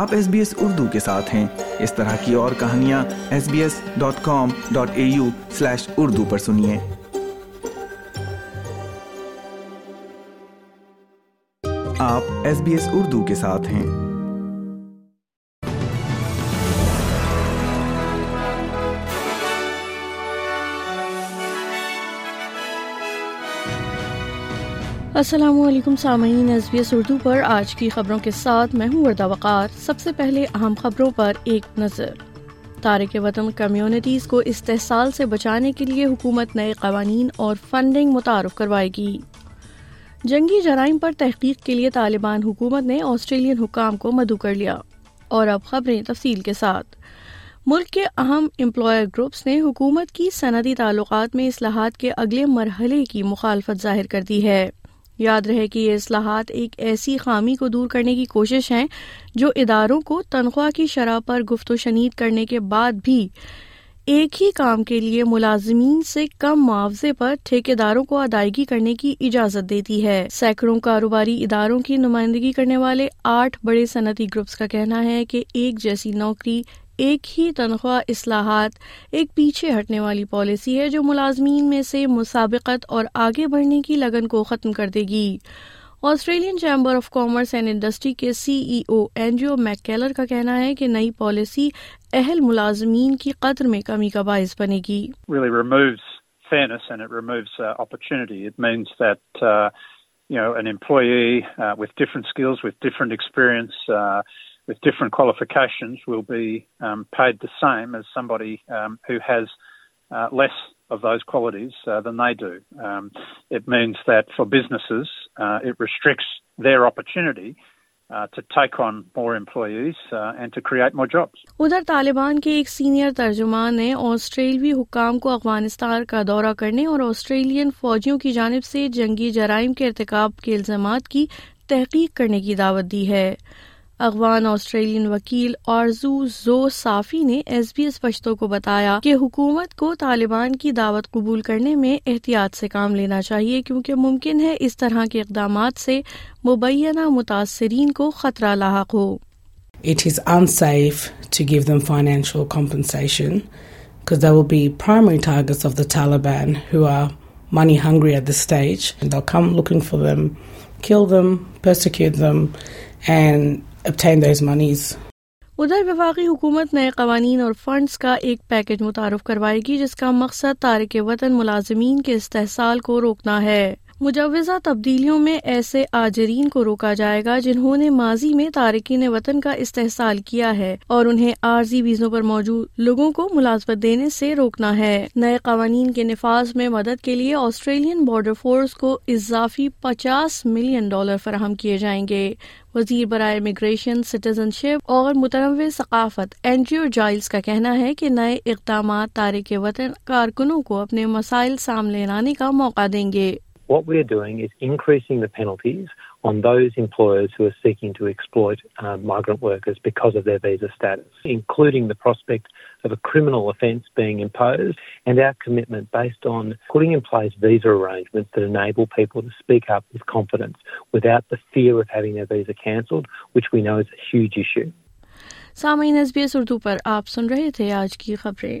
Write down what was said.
آپ S B S Urdu کے ساتھ ہیں۔ اس طرح کی اور کہانیاں S B S dot com dot A U slash Urdu پر سنیے۔ آپ ایس بی ایس اردو کے ساتھ ہیں۔ السلام علیکم سامعین، ایس بی ایس اردو پر آج کی خبروں کے ساتھ میں ہوں وردہ وقار۔ سب سے پہلے اہم خبروں پر ایک نظر۔ تارک وطن کمیونٹیز کو استحصال سے بچانے کے لیے حکومت نئے قوانین اور فنڈنگ متعارف کروائے گی۔ جنگی جرائم پر تحقیق کے لیے طالبان حکومت نے آسٹریلین حکام کو مدعو کر لیا۔ اور اب خبریں تفصیل کے ساتھ۔ ملک کے اہم امپلائر گروپس نے حکومت کی صنعتی تعلقات میں اصلاحات کے اگلے مرحلے کی مخالفت ظاہر کر دی ہے۔ یاد رہے کہ یہ اصلاحات ایک ایسی خامی کو دور کرنے کی کوشش ہے جو اداروں کو تنخواہ کی شرح پر گفت و شنید کرنے کے بعد بھی ایک ہی کام کے لیے ملازمین سے کم معاوضے پر ٹھیکیداروں کو ادائیگی کرنے کی اجازت دیتی ہے۔ سینکڑوں کاروباری اداروں کی نمائندگی کرنے والے آٹھ بڑے صنعتی گروپس کا کہنا ہے کہ ایک جیسی نوکری ایک ہی تنخواہ اصلاحات، ایک پیچھے ہٹنے والی پالیسی ہے جو ملازمین میں سے مسابقت اور آگے بڑھنے کی لگن کو ختم کر دے گی۔ Australian chamber of commerce and industry کے C E O Andrew McKellar کا کہنا ہے کہ نئی پالیسی اہل ملازمین کی قدر میں کمی کا باعث بنے گی۔ With different qualifications will be um, paid the same as somebody um, who has uh, less of those qualities uh, than they do. Um, it means that for businesses, uh, it restricts their opportunity to take on more employees and to create more jobs. ادھر طالبان کے ایک senior ترجمان نے آسٹریلوی حکام کو افغانستان کا دورہ کرنے اور آسٹریلین فوجیوں کی جانب سے جنگی جرائم کے ارتکاب کے الزامات کی تحقیق کرنے کی دعوت دی ہے افغان آسٹریلین وکیل آرزو زو صافی نے ایس بی ایس پشتوں کو بتایا کہ حکومت کو طالبان کی دعوت قبول کرنے میں احتیاط سے کام لینا چاہیے کیونکہ ممکن ہے اس طرح کے اقدامات سے مبینہ متاثرین کو خطرہ لاحق ہو It is unsafe to give them financial compensation because they will be primary targets of the Taliban who are money hungry at this stage. And they'll come looking for them, kill them, persecute them, and ادھر وفاقی حکومت نئے قوانین اور funds کا ایک package متعارف کروائے گی، جس کا مقصد تارک وطن ملازمین کے استحصال کو روکنا ہے۔ مجوزہ تبدیلیوں میں ایسے آجرین کو روکا جائے گا جنہوں نے ماضی میں تارکین وطن کا استحصال کیا ہے اور انہیں عارضی ویزوں پر موجود لوگوں کو ملازمت دینے سے روکنا ہے۔ نئے قوانین کے نفاذ میں مدد کے لیے آسٹریلین بارڈر فورس کو اضافی پچاس ملین ڈالر فراہم کیے جائیں گے۔ وزیر برائے امیگریشن سٹیزن شپ اور متنوع ثقافت اینڈریو جائلز کا کہنا ہے کہ نئے اقدامات تارک وطن کارکنوں کو اپنے مسائل سامنے لانے کا موقع دیں گے۔ What we're doing is increasing the penalties on those employers who are seeking to exploit uh, migrant workers because of their visa status, including the prospect of a criminal offence being imposed and our commitment based on putting in place visa arrangements that enable people to speak up with confidence without the fear of having their visa cancelled, which we know is a huge issue. سامعین S B S Urdu پر آپ سن رہے تھے آج کی خبریں